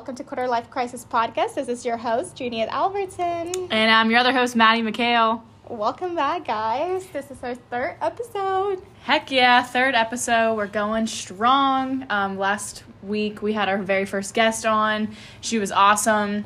welcome to Quarter Life Crisis Podcast. This is your host, Juliet Albertson. And I'm your other host, Madi McHale. Welcome back, guys. This is our third episode. Heck yeah, third episode. We're going strong. Um, last week we had our very first guest on. She was awesome.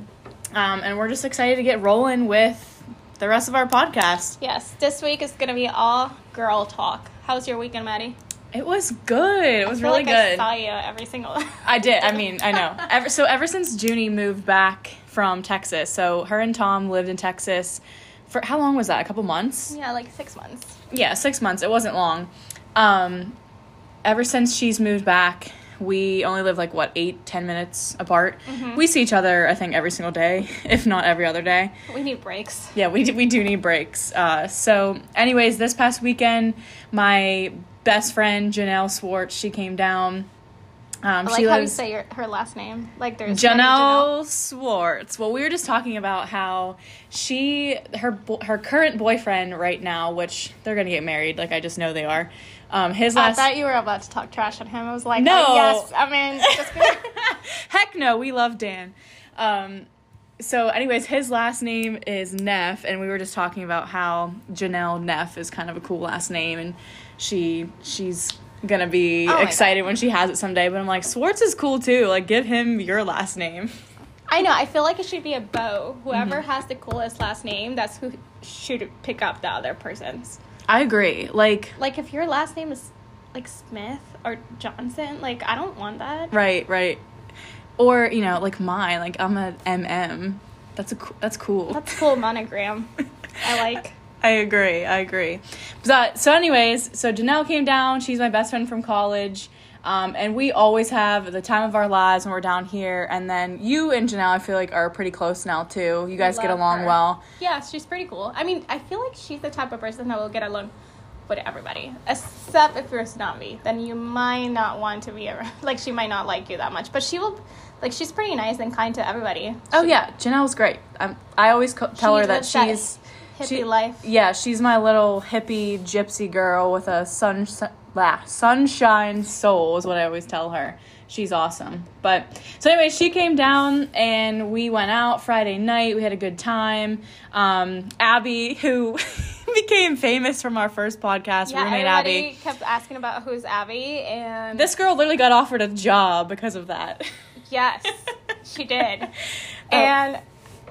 Um, and we're just excited to get rolling with the rest of our podcast. Yes, this week is going to be all girl talk. How's your weekend, Madi? It was good. It was really like I saw you every single. I did. I mean, I know. Ever so ever since Juni moved back from Texas, so her and Tom lived in Texas for how long was that? A couple months? yeah, like six months. Yeah, six months. It wasn't long. Um, ever since she's moved back, we only live like what eight, ten minutes apart. We see each other, I think, every single day, if not every other day. We need breaks. Yeah, we do, we do need breaks. Uh, so, anyways, this past weekend, my best friend Janelle Swartz, she came down. Um, I like how you say your, her last name. Like there's many Janelle Swartz. Well, we were just talking about how she her her current boyfriend right now, which they're gonna get married. Like I just know they are. Um, his last. I thought you were about to talk trash on him. I was like, No. oh, yes. I mean. Heck no, we love Dan. Um, so, anyways, his last name is Neff, and we were just talking about how Janelle Neff is kind of a cool last name, and she she's gonna be Oh excited when she has it someday. But I'm like, Swartz is cool too. Like, give him your last name. I know. I feel like it should be a bow. Whoever Mm-hmm. has the coolest last name, that's who should pick up the other person's. I agree. Like, Like if your last name is like Smith or Johnson, like I don't want that. right, right, or you know, like mine. Like I'm a MM. That's a that's cool. That's cool monogram. I like. I agree. I agree. But so, anyways, so Janelle came down. She's my best friend from college. Um, and we always have the time of our lives when we're down here. And then you and Janelle, I feel like, are pretty close now too. You guys get along her. well. Yeah, she's pretty cool. I mean, I feel like she's the type of person that will get along with everybody, except if you're a snobby. Then you might not want to be around. Like she might not like you that much, but she will. Like she's pretty nice and kind to everybody. Oh yeah, Janelle's great. Um, I always co- tell her that she's hippie she- life. Yeah, she's my little hippie gypsy girl with a sun, sun blah, sunshine soul is what I always tell her. She's awesome. But so anyway, she came down and we went out Friday night. We had a good time. Um, Abby, who became famous from our first podcast, Yeah, roommate everybody Abby. kept asking about who's Abby, and This girl literally got offered a job because of that. yes, she did. Oh. And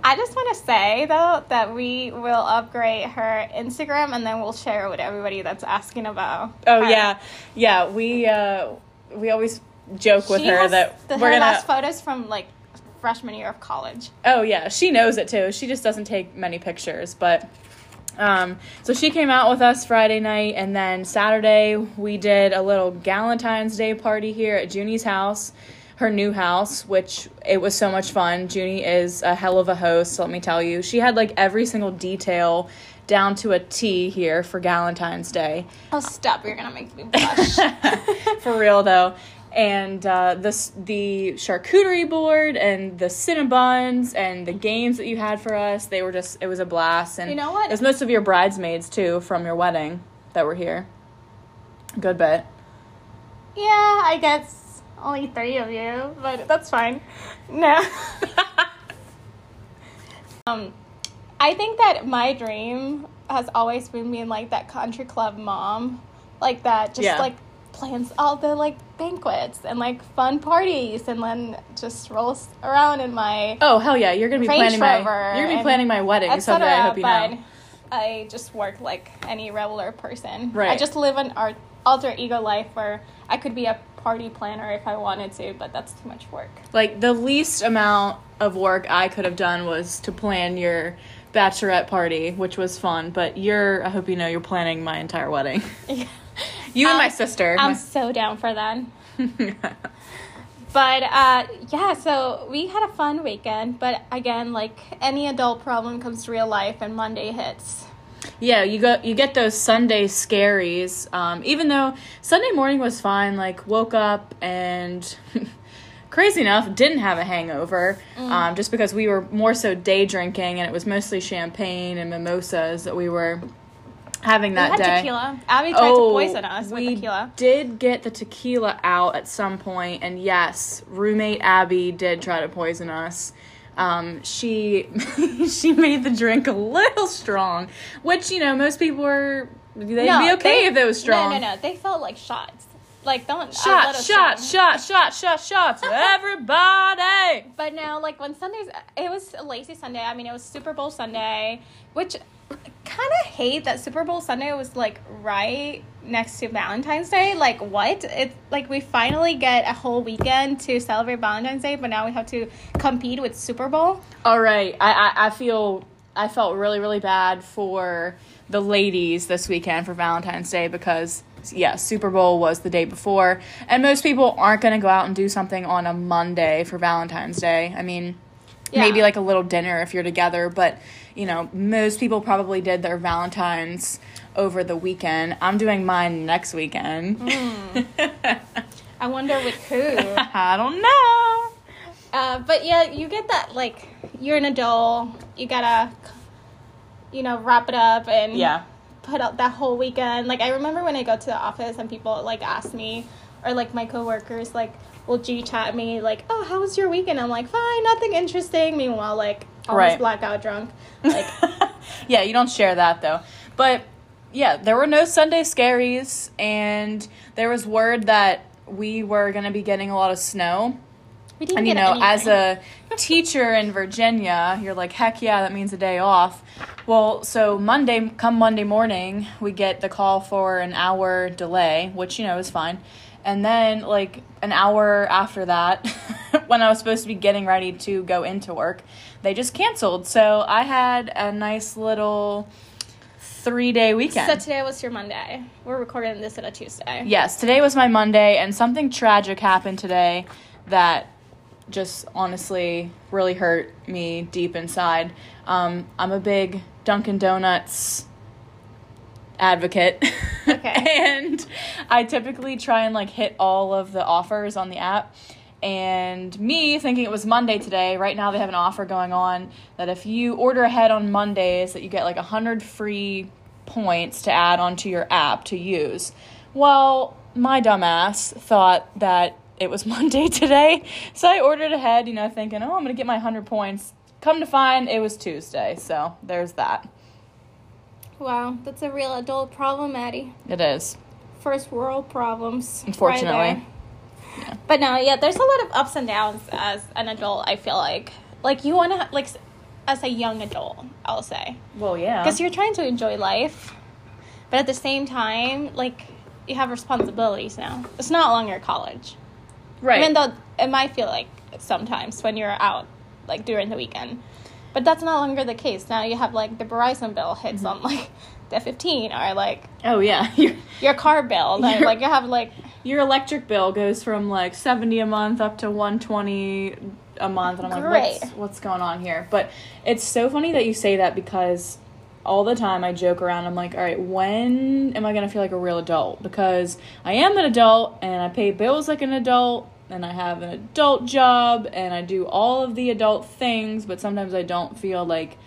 I just want to say though that we will upgrade her Instagram, and then we'll share it with everybody that's asking about. Oh her. yeah, yeah. We uh, we always joke with She her that the, we're her gonna. last photos from like freshman year of college. Oh yeah, she knows it too. She just doesn't take many pictures, but um so she came out with us Friday night and then Saturday we did a little Galentine's Day party here at Juni's house, her new house, which it was so much fun. Juni is a hell of a host, let me tell you. She had like every single detail down to a T here for Galentine's Day. Oh stop! You're gonna make me blush. For real though. And uh, the the charcuterie board and the Cinnabons and the games that you had for us, they were just it was a blast. And You know what? It was most of your bridesmaids too from your wedding that were here. Good bit. yeah, I guess only three of you, but that's fine. No. um, I think that my dream has always been being like that country club mom, like that, just Yeah. like plans all the like banquets and like fun parties, and then just rolls around in my Oh hell yeah! You're gonna be Range planning my you're gonna be planning my wedding someday. I hope you know. I just work like any regular person. right I just live an art, alter ego life where I could be a party planner if I wanted to, but that's too much work. Like the least amount of work I could have done was to plan your bachelorette party, which was fun. But you're I hope you know you're planning my entire wedding. You and my sister. I'm My- so down for that. But uh, yeah, so we had a fun weekend. But again, like any adult problem comes to real life, and Monday hits. Yeah, you got you get those Sunday scaries. Um, even though Sunday morning was fine, like woke up and crazy enough didn't have a hangover, um, just because we were more so day drinking and it was mostly champagne and mimosas that we were having that We had day. tequila. Abby tried to poison us we with tequila. did get the tequila out at some point, and yes, roommate Abby did try to poison us. Um, she she made the drink a little strong, which you know most people were they'd be okay they- if it was strong. No, no, no. They felt like shots. Like don't Shots, shots, shots, shots, shots, shots, everybody. But now, like when Sundays, it was a lazy Sunday. I mean, it was Super Bowl Sunday, which kind of hate that Super Bowl Sunday was like right next to Valentine's Day. Like what? It's like we finally get a whole weekend to celebrate Valentine's Day, but now we have to compete with Super Bowl. All right, I, I I feel I felt really really bad for the ladies this weekend for Valentine's Day because yeah, Super Bowl was the day before, and most people aren't going to go out and do something on a Monday for Valentine's Day. I mean, maybe like a little dinner if you're together, but you know, most people probably did their Valentines over the weekend. I'm doing mine next weekend. I wonder with who. I don't know. Uh, but yeah, you get that like you're an adult. You gotta, you know, wrap it up and Yeah. put out that whole weekend. Like I remember when I go to the office and people like ask me, or like my coworkers like will G chat me like, "Oh, how was your weekend?" I'm like, "Fine, nothing interesting." Meanwhile, like almost Right. blackout drunk. Like yeah, you don't share that though. But yeah, there were no Sunday scaries, and there was word that we were going to be getting a lot of snow. we didn't And you know, as a teacher in Virginia, you're like, heck yeah, that means a day off. Well, so Monday, come Monday morning, we get the call for an hour delay, which, you know, is fine. And then, like, an hour after that, when I was supposed to be getting ready to go into work, they just canceled. So I had a nice little three day weekend. so today was your Monday. We're recording this on a Tuesday. Yes, today was my Monday, and something tragic happened today that just honestly really hurt me deep inside. Um, I'm a big Dunkin' Donuts advocate. Okay. and I typically try and like hit all of the offers on the app. And me thinking it was Monday today, right now they have an offer going on that if you order ahead on Mondays that you get like 100 free points to add onto your app to use. Well, my dumbass thought that it was Monday today, so I ordered ahead, you know, thinking, "Oh, I'm going to get my 100 points." Come to find it was Tuesday. So, there's that. Wow, that's a real adult problem, Madi. It is. First world problems. right Unfortunately. But no, yeah, there's a lot of ups and downs as an adult. I feel like, like you want to like, as a young adult, I'll say, Well, yeah. because you're trying to enjoy life, but at the same time, like you have responsibilities now. It's not longer college, right. even though it might feel like sometimes when you're out, like during the weekend. But that's no longer the case. Now you have like the Verizon bill hits Mm-hmm. on like the 15 or like oh, yeah. Your your car bill. Like, Your- like you have like your electric bill goes from like 70 a month up to 120 a month and I'm like what's what's going on here? But it's so funny that you say that because all the time I joke around. I'm like, all right, when am I gonna feel like a real adult? Because I am an adult and I pay bills like an adult and I have an adult job and I do all of the adult things, but sometimes I don't feel like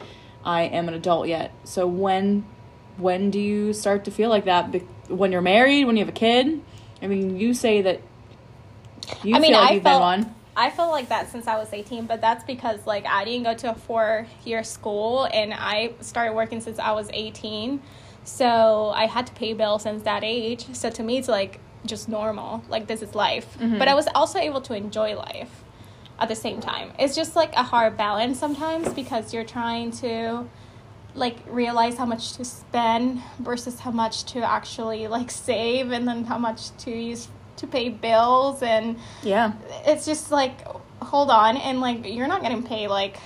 I am an adult yet. So when when do you start to feel like that? When you're married, when you have a kid? I mean, you say that you I mean, feel like I you've felt been one. I felt like that since I was 18, but that's because like I didn't go to a four year school and I started working since I was 18. So I had to pay bills since that age. So to me, it's like just normal. Like this is life. Mm-hmm. But I was also able to enjoy life at the same time. It's just like a hard balance sometimes because you're trying to like realize how much to spend versus how much to actually like save and then how much to use to pay bills and Yeah. it's just like hold on and like you're not gonna pay like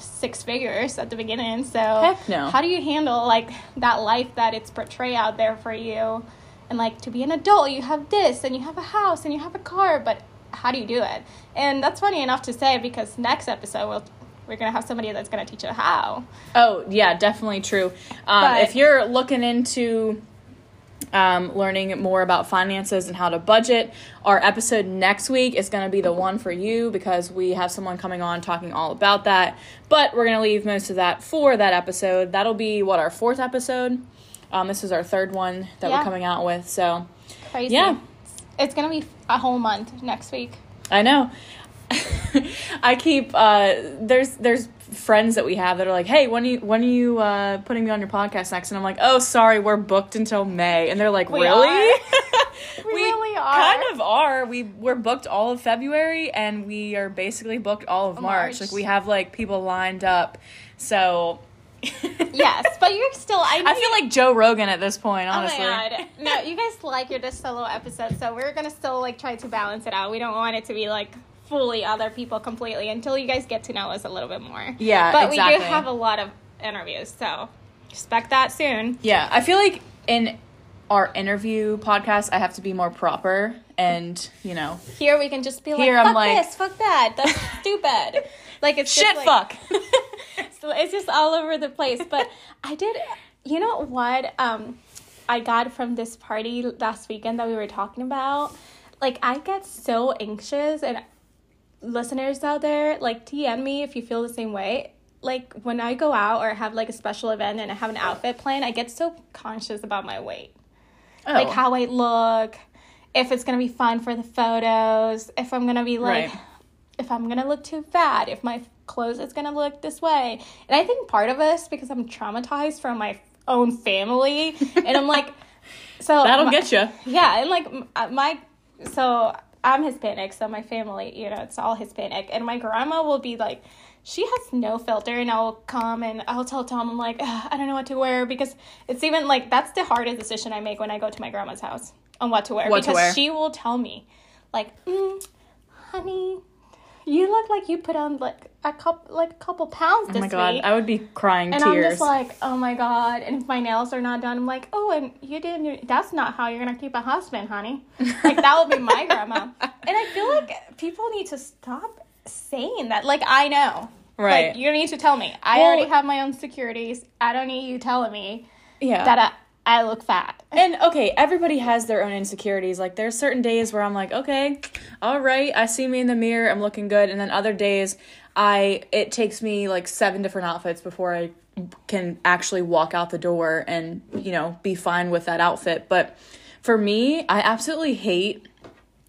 six figures at the beginning so no. how do you handle like that life that it's portrayed out there for you and like to be an adult you have this and you have a house and you have a car but how do you do it and that's funny enough to say because next episode we'll, we're gonna have somebody that's gonna teach you how Oh, yeah, definitely true. Um, if you're looking into um, learning more about finances and how to budget, our episode next week is going to be the one for you because we have someone coming on talking all about that. But we're going to leave most of that for that episode. That'll be what our fourth episode. Um, this is our third one that Yeah. we're coming out with. So Crazy. Yeah. It's gonna be a whole month next week. I know. I keep uh, there's there's friends that we have that are like, hey, when are you when are you uh, putting me on your podcast next? And I'm like, oh, sorry, we're booked until May. And they're like, We really? are. We really are. Kind of are. We we're booked all of February and we are basically booked all of March. March. Like we have like people lined up. So Yes, but you're still. I, I feel like Joe Rogan at this point, honestly. Oh my god! No, you guys like your just solo episode, so we're gonna still like try to balance it out. We don't want it to be like fully other people completely until you guys get to know us a little bit more. Yeah, but we do have a lot of interviews, so expect that soon. Yeah, I feel like in our interview podcast, I have to be more proper and, you know, Here we can just be like, Here I'm fuck like- this, fuck that, that's stupid. Like it's shit just like, fuck. So it's just all over the place. But I did, you know what? Um, I got from this party last weekend that we were talking about. Like I get so anxious, and listeners out there, like DM me if you feel the same way. Like when I go out or have like a special event and I have an outfit plan, I get so conscious about my weight, Oh. like how I look, if it's gonna be fun for the photos, if I'm gonna be like Right. if I'm gonna look too fat, if my clothes is gonna look this way. And I think part of us because I'm traumatized from my own family, and I'm like, so That'll my- get you. yeah, and like uh, my so I'm Hispanic, so my family, you know, it's all Hispanic, and my grandma will be like. She has no filter, and I'll come and I'll tell Tom, I'm like, I don't know what to wear because it's even like that's the hardest decision I make when I go to my grandma's house on what to wear What to because wear. she will tell me, like, mm, honey, you look like you put on like a couple like a couple pounds Oh my god, week. I would be crying and tears. I'm just like, oh my god! And if my nails are not done, I'm like, oh, and you didn't. That's not how you're gonna keep a husband, honey. Like that would be my grandma. And I feel like people need to stop saying that. Like I know, Right. Like you don't need to tell me. I Well- already have my own securities. I don't need you telling me yeah. that I, I look fat. and okay, everybody has their own insecurities. Like there's certain days where I'm like, okay, all right, I see me in the mirror, I'm looking good, and then other days I it takes me like seven different outfits before I can actually walk out the door and, you know, be fine with that outfit. But for me, I absolutely hate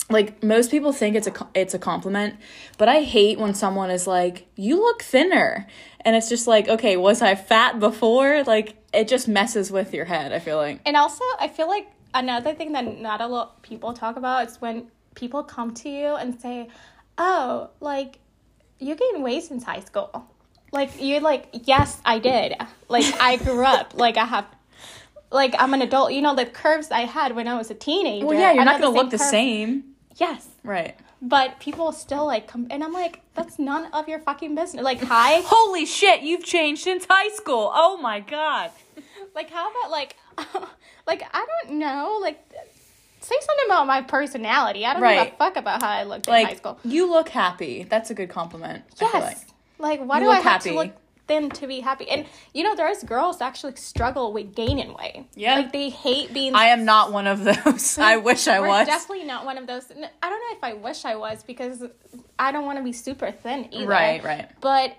like most people think it's a it's a compliment, but I hate when someone is like, "You look thinner." And it's just like, "Okay, was I fat before?" Like it just messes with your head, I feel like. And also, I feel like another thing that not a lot of people talk about is when people come to you and say, "Oh, like you gained weight since high school." Like you're like, "Yes, I did." Like I grew up. Like I have. Like I'm an adult. You know the curves I had when I was a teenager. Well, yeah, you're I'm not going to look the same. Yes, Right. but people still like come, and I'm like, that's none of your fucking business. Like, hi, Holy shit, you've changed since high school. Oh my god. Like, how about like, like I don't know, like, say something about my personality. I don't give a fuck about how I looked in high Like school. you look happy. That's a good compliment. Yes. like. Like, why You do I look have happy. to look thin to be happy? And you know, there's girls that actually struggle with gaining weight. Yeah. like they hate being. I am not one of those. I wish I was. definitely not one of those. I don't know if I wish I was because I don't want to be super thin either. Right, right. But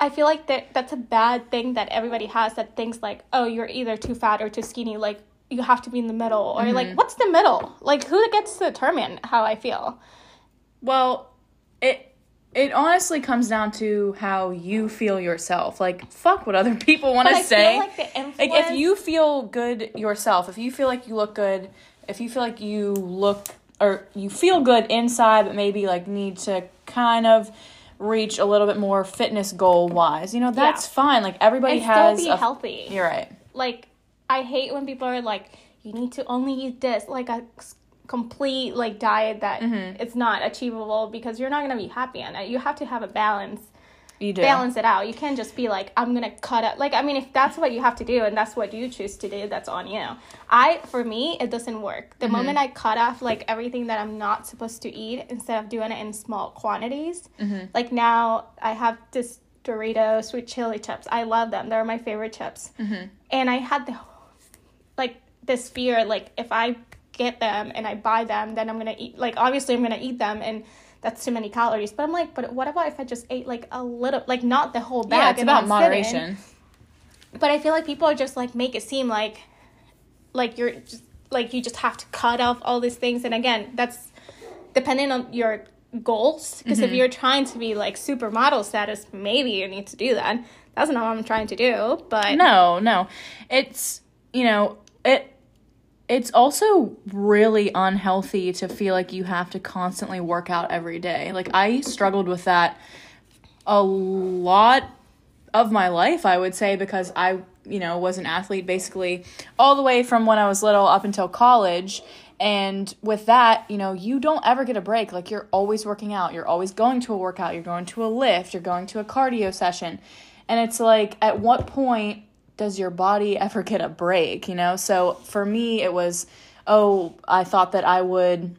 I feel like that that's a bad thing that everybody has that thinks like, oh, you're either too fat or too skinny. Like you have to be in the middle, or Mm-hmm. like what's the middle? Like who gets to determine how I feel? Well, it it honestly comes down to how you feel yourself. Like fuck what other people want to say. feel like the influence. like if you feel good yourself if you feel like you look good if you feel like you look or you feel good inside but maybe like need to kind of reach a little bit more fitness goal wise you know that's Yeah. fine like everybody and has still be a, healthy. you're right like I hate when people are like, you need to only eat this, like a complete like diet that Mm-hmm. it's not achievable because you're not gonna be happy on it. You have to have a balance, you do balance it out. You can't just be like, I'm gonna cut it. Like I mean, if that's what you have to do and that's what you choose to do, that's on you. I for me, it doesn't work. Mm-hmm. The moment I cut off like everything that I'm not supposed to eat instead of doing it in small quantities, Mm-hmm. like now I have this Doritos sweet chili chips. I love them. They're my favorite chips. Mm-hmm. And I had the like this fear like if I get them and I buy them, then I'm gonna eat like obviously I'm gonna eat them and that's too many calories. But I'm like, but what about if I just ate like a little, like not the whole bag? yeah it's about sitting? moderation But I feel like people are just like make it seem like like you're just like you just have to cut off all these things and again that's depending on your goals because if mm-hmm. you're trying to be like supermodel status maybe you need to do that that's not what i'm trying to do but No, no. It's, you know, it it's also really unhealthy to feel like you have to constantly work out every day. Like I struggled with that a lot of my life, I would say because I, you know, was an athlete basically all the way from when I was little up until college. And with that, you know, you don't ever get a break. Like you're always working out. You're always going to a workout. You're going to a lift. You're going to a cardio session. And it's like, at what point does your body ever get a break, you know? So for me, it was, oh, I thought that I would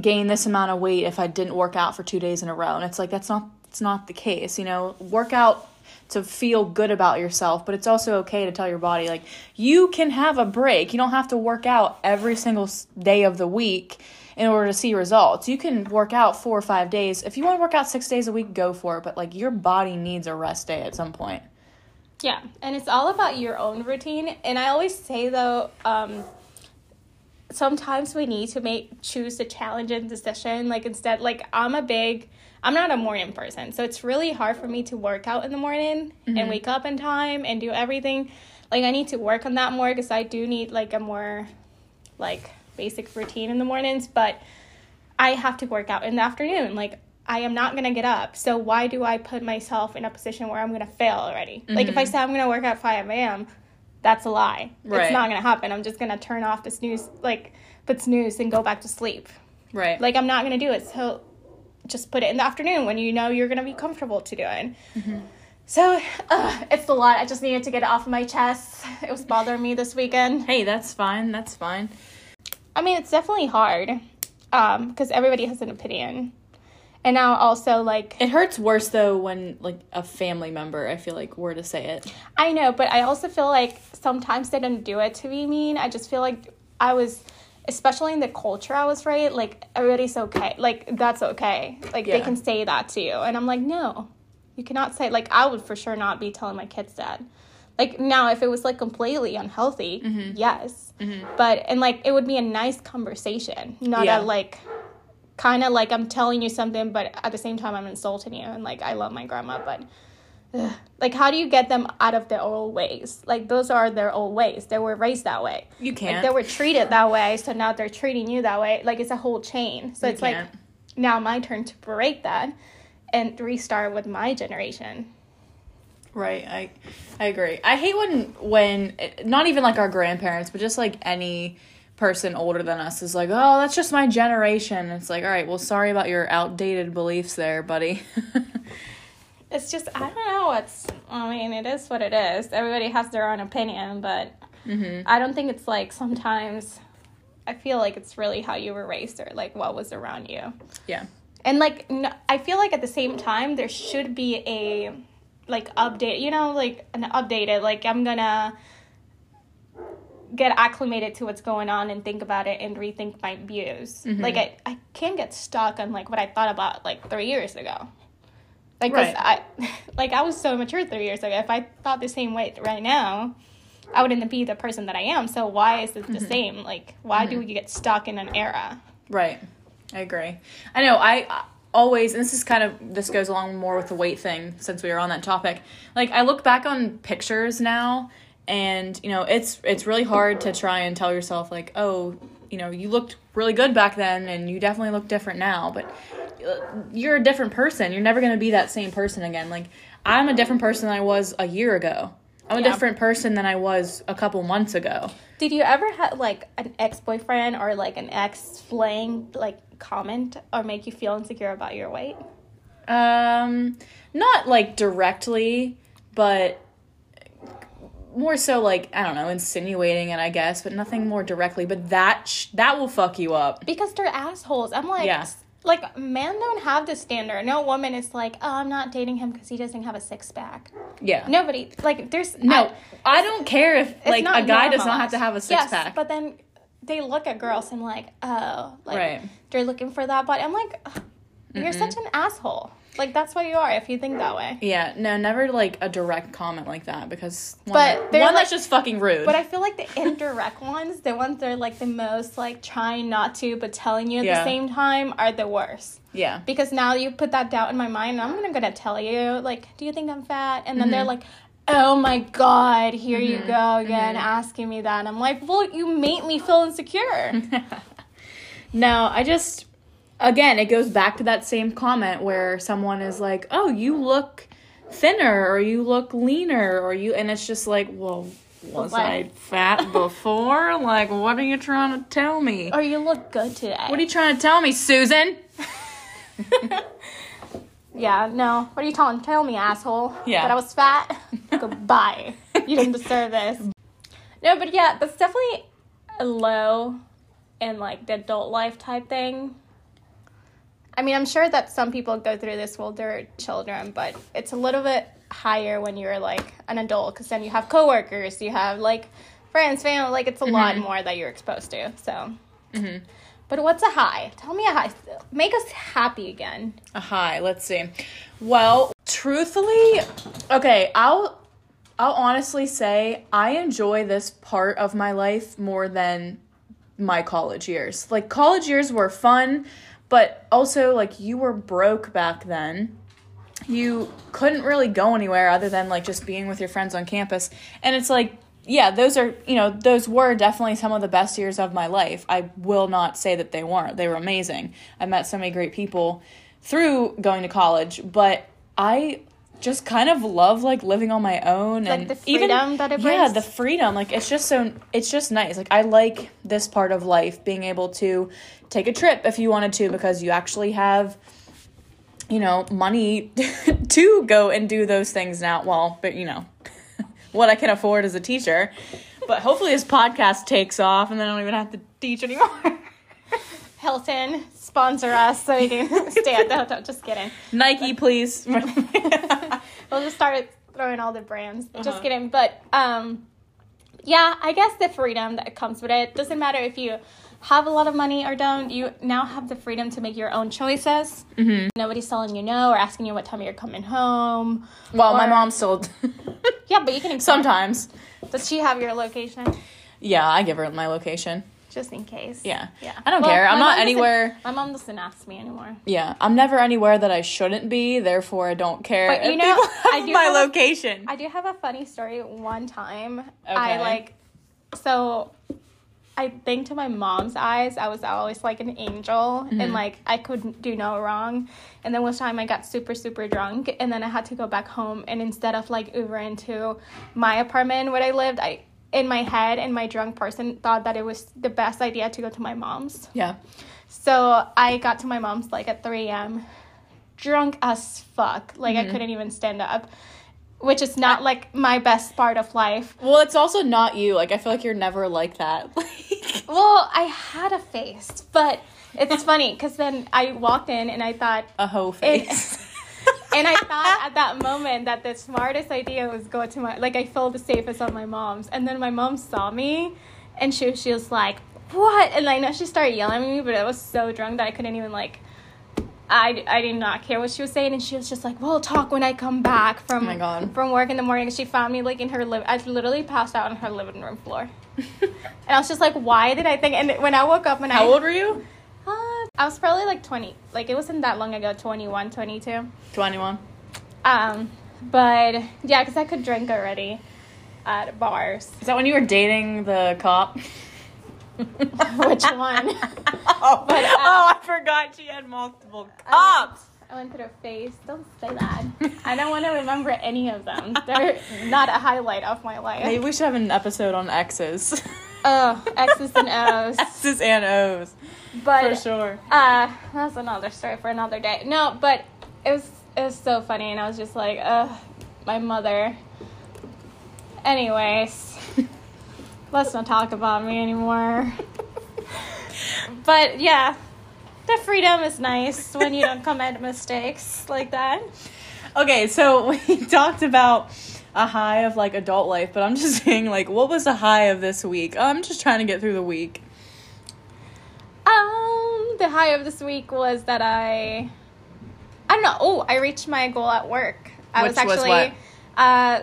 gain this amount of weight if I didn't work out for two days in a row. And it's like, that's not, it's not the case, you know? Work out to feel good about yourself, but it's also okay to tell your body, like, you can have a break. You don't have to work out every single day of the week in order to see results. You can work out four or five days. If you want to work out six days a week, go for it. But like, your body needs a rest day at some point. Yeah, and it's all about your own routine. And I always say though, um, sometimes we need to make choose a challenging decision. Like instead, like I'm a big, I'm not a morning person, so it's really hard for me to work out in the morning and wake up in time and do everything. Like I need to work on that more because I do need like a more, like basic routine in the mornings. But I have to work out in the afternoon. Like I am not gonna get up. So why do I put myself in a position where I'm gonna fail already? Like if I say I'm gonna work at five a.m., that's a lie. Right. It's not gonna happen. I'm just gonna turn off the snooze, like put snooze and go back to sleep. Right. Like I'm not gonna do it. So just put it in the afternoon when you know you're gonna be comfortable to do it. So uh, it's a lot. I just needed to get it off of my chest. It was bothering me this weekend. hey, that's fine. That's fine. I mean, it's definitely hard um, because everybody has an opinion. And now also, like, It hurts worse though when like a family member, I feel like, were to say it. I know, but I also feel like sometimes they didn't do it to be mean. I just feel like I was, especially in the culture I was right, like, everybody's okay. Like, that's okay. Like, they can say that to you. And I'm like, no, you cannot say, like, I would for sure not be telling my kids that. Like, now, if it was, like, completely unhealthy, mm-hmm. yes. Mm-hmm. But, and, like, it would be a nice conversation, not Yeah. a, like, kind of like I'm telling you something, but at the same time, I'm insulting you. And, like, I love my grandma, but ugh. like, how do you get them out of their old ways? Like, those are their old ways. They were raised that way. You can't. they were treated that way, so now they're treating you that way. Like, it's a whole chain. So You it's like, can't. now my turn to break that and restart with my generation. Right. I I agree. I hate when when eh, not even like our grandparents, but just like any person older than us is like, "Oh, that's just my generation." It's like, "All right, well, sorry about your outdated beliefs there, buddy." It's just, I don't know. It's, I mean, it is what it is. Everybody has their own opinion, but Mm-hmm. I don't think it's like sometimes, I feel like it's really how you were raised or like what was around you. yeah. And like, no, I feel like at the same time, there should be a like update, you know, like an updated, like I'm gonna get acclimated to what's going on and think about it and rethink my views. Mm-hmm. Like I, I can't get stuck on like what I thought about like three years ago. Like Right. I, like I was so mature three years ago. If I thought the same way right now, I wouldn't be the person that I am. So why is it the mm-hmm. same? Like why do mm-hmm. we get stuck in an era? Right. I agree. I know. I I always, and this is kind of this goes along more with the weight thing since we were on that topic. Like I look back on pictures now, and you know it's it's really hard to try and tell yourself like, oh, you know, you looked really good back then, and you definitely look different now, but uh, you're a different person. You're never gonna be that same person again. Like I'm a different person than I was a year ago. I'm a Yeah. different person than I was a couple months ago. Did you ever have like an ex boyfriend or like an ex fling like comment or make you feel insecure about your weight? Um, not like directly, but more so like I don't know, insinuating it, I guess, but nothing more directly. But that sh- that will fuck you up. Because they're assholes. I'm like, Yeah. like men don't have this standard. No woman is like, oh, I'm not dating him because he doesn't have a six pack. Yeah. Nobody like there's no, I- I, don't care if like a guy does not have to have a six yes, pack. But then they look at girls and like, oh, like Right. they're looking for that body. I'm like, you're such an asshole. Like that's what you are if you think that way. Yeah, no, never like a direct comment like that because one, But one like- that's just fucking rude. But I feel like the indirect ones, the ones that are like the most like trying not to but telling you at Yeah. the same time are the worst. yeah, Because now you put that doubt in my mind, and I'm gonna gonna tell you like, do you think I'm fat? And then Mm-hmm. they're like, oh my god, here you go again asking me that. And I'm like, well, you made me feel insecure. no, I just again it goes back to that same comment where someone is like, "Oh, you look thinner, or you look leaner, or you," and it's just like, well. Was Like- I fat before? Like, what are you trying to tell me? or you look good today. What are you trying to tell me, Susan? Yeah, no. What are you telling? Tell me, asshole. Yeah. That I was fat. Goodbye. You didn't deserve this. No, but yeah, that's definitely a low and like the adult life type thing. I mean, I'm sure that some people go through this while they're children, but it's a little bit higher when you're like an adult because then you have coworkers, you have like friends, family. Like it's a lot mm-hmm. more that you're exposed to. So. Mm-hmm. But what's a high? Tell me a high. Make us happy again. A high. Let's see. Well, truthfully, okay, I'll I'll honestly say I enjoy this part of my life more than my college years. Like college years were fun, but also like you were broke back then. You couldn't really go anywhere other than like just being with your friends on campus. And it's like yeah, those are, you know, those were definitely some of the best years of my life. I will not say that they weren't. They were amazing. I met so many great people through going to college, but I just kind of love like living on my own Like and the even freedom that it yeah the freedom like it's just so it's just nice. Like i like this part of life being able to take a trip if you wanted to because you actually have you know money to go and do those things now. Well but you know what i can afford as a teacher. But hopefully this podcast takes off and then i don't even have to teach anymore Hilton, sponsor us so we can stay at the hotel. Just kidding. nike please We'll just start throwing all the brands. Uh-huh. Just kidding. But um, yeah, I guess the freedom that comes with it doesn't matter if you have a lot of money or don't. You now have the freedom to make your own choices. Mm-hmm. Nobody's telling you no or asking you what time you're coming home. well my Or- mom still Yeah, but you can sometimes Does she have your location? yeah i give her my location Just in case. Yeah. Yeah. I don't care. I'm not doesn't- anywhere- My mom doesn't ask me anymore. Yeah, I'm never anywhere that I shouldn't be, therefore I don't care. But you know, I do my have location. I do have a funny story. One time, Okay. I like, so I think to my mom's eyes, I was always like an angel Mm-hmm. and like I couldn't do no wrong. And then one time I got super, super drunk and then I had to go back home. And instead of like Uber into my apartment where I lived, I, in my head, and my drunk person thought that it was the best idea to go to my mom's. yeah. So I got to my mom's like at 3 a.m. drunk as fuck. Like I mm-hmm. couldn't even stand up, which is not like my best part of life. Well, it's also not you. Like I feel like you're never like that. Like Well, I had a face, but it's funny because then I walked in and I thought, a hoe face. and I thought at that moment that the smartest idea was go to my like I felt the safest on my mom's, and then my mom saw me, and she she was like, "What?" And I know she started yelling at me, but I was so drunk that I couldn't even like. I, I did not care what she was saying, and she was just like, "We'll talk when I come back from Oh my God. from work in the morning." She found me like in her live. I literally passed out on her living room floor, and I was just like, "Why did I think?" And when I woke up, and I How old were you? I was probably like twenty. Like it wasn't that long ago, 21, 22. Twenty-one. Um, but yeah, because I could drink already at bars. Is that when you were dating the cop? Which one? oh, But, uh, oh, I forgot she had multiple cops. I went through a phase. Don't say that. I don't want to remember any of them. They're not a highlight of my life. Maybe we should have an episode on X's. Oh, X's and O's. X's and O's. But For sure. uh, that's another story for another day. No, but it was it was so funny, and I was just like, ugh, my mother. Anyways, let's not talk about me anymore. But yeah, the freedom is nice when you don't commit mistakes like that. Okay, so we talked about a high of like adult life, but I'm just saying like what was the high of this week? I'm just trying to get through the week. Um, the high of this week was that I I don't know. Oh, I reached my goal at work. I was Which was actually what? uh,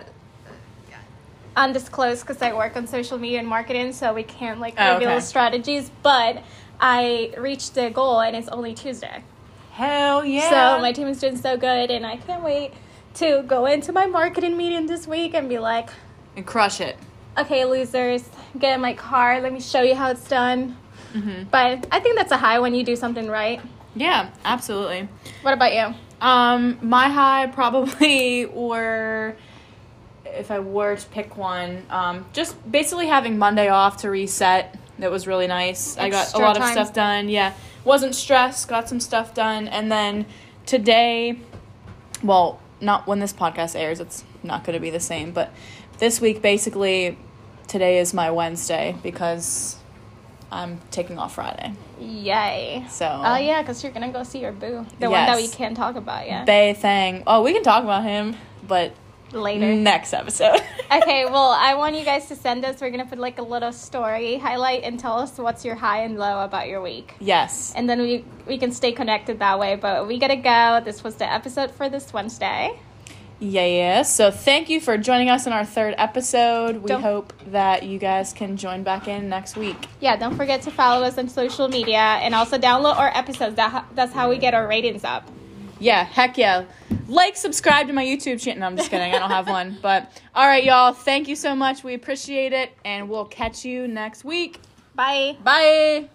undisclosed because I work on social media and marketing, so we can't like Oh, reveal okay. strategies. But I reached the goal, and it's only Tuesday. Hell yeah. So my team is doing so good, and I can't wait to go into my marketing meeting this week and be like, and crush it. okay, losers, get in my car. Let me show you how it's done. hmm But I think that's a high when you do something right. Yeah, absolutely. What about you? Um, my high probably were, if I were to pick one, um, just basically having Monday off to reset. That was really nice. I got a Extra lot of stuff done. Yeah, wasn't stressed. Got some stuff done, and then today, well, not when this podcast airs. It's not going to be the same, but this week basically, today is my Wednesday because I'm taking off Friday. Yay. So Oh yeah, because you're gonna go see your boo, the one that we can't talk about yet. Bay Thang. Oh, we can talk about him, but Later. next episode. okay, well, I want you guys to send us. We're gonna put like a little story highlight and tell us what's your high and low about your week, yes. and then we we can stay connected that way. But we gotta go. This was the episode for this Wednesday. Yeah, yeah. So thank you for joining us in our third episode. We Don't- hope that you guys can join back in next week. Yeah, don't forget to follow us on social media and also download our episodes. That that's how we get our ratings up. Yeah, heck yeah. Like, subscribe to my YouTube channel. No, I'm just kidding. I don't have one. But all right, y'all. Thank you so much. We appreciate it. And we'll catch you next week. Bye. Bye.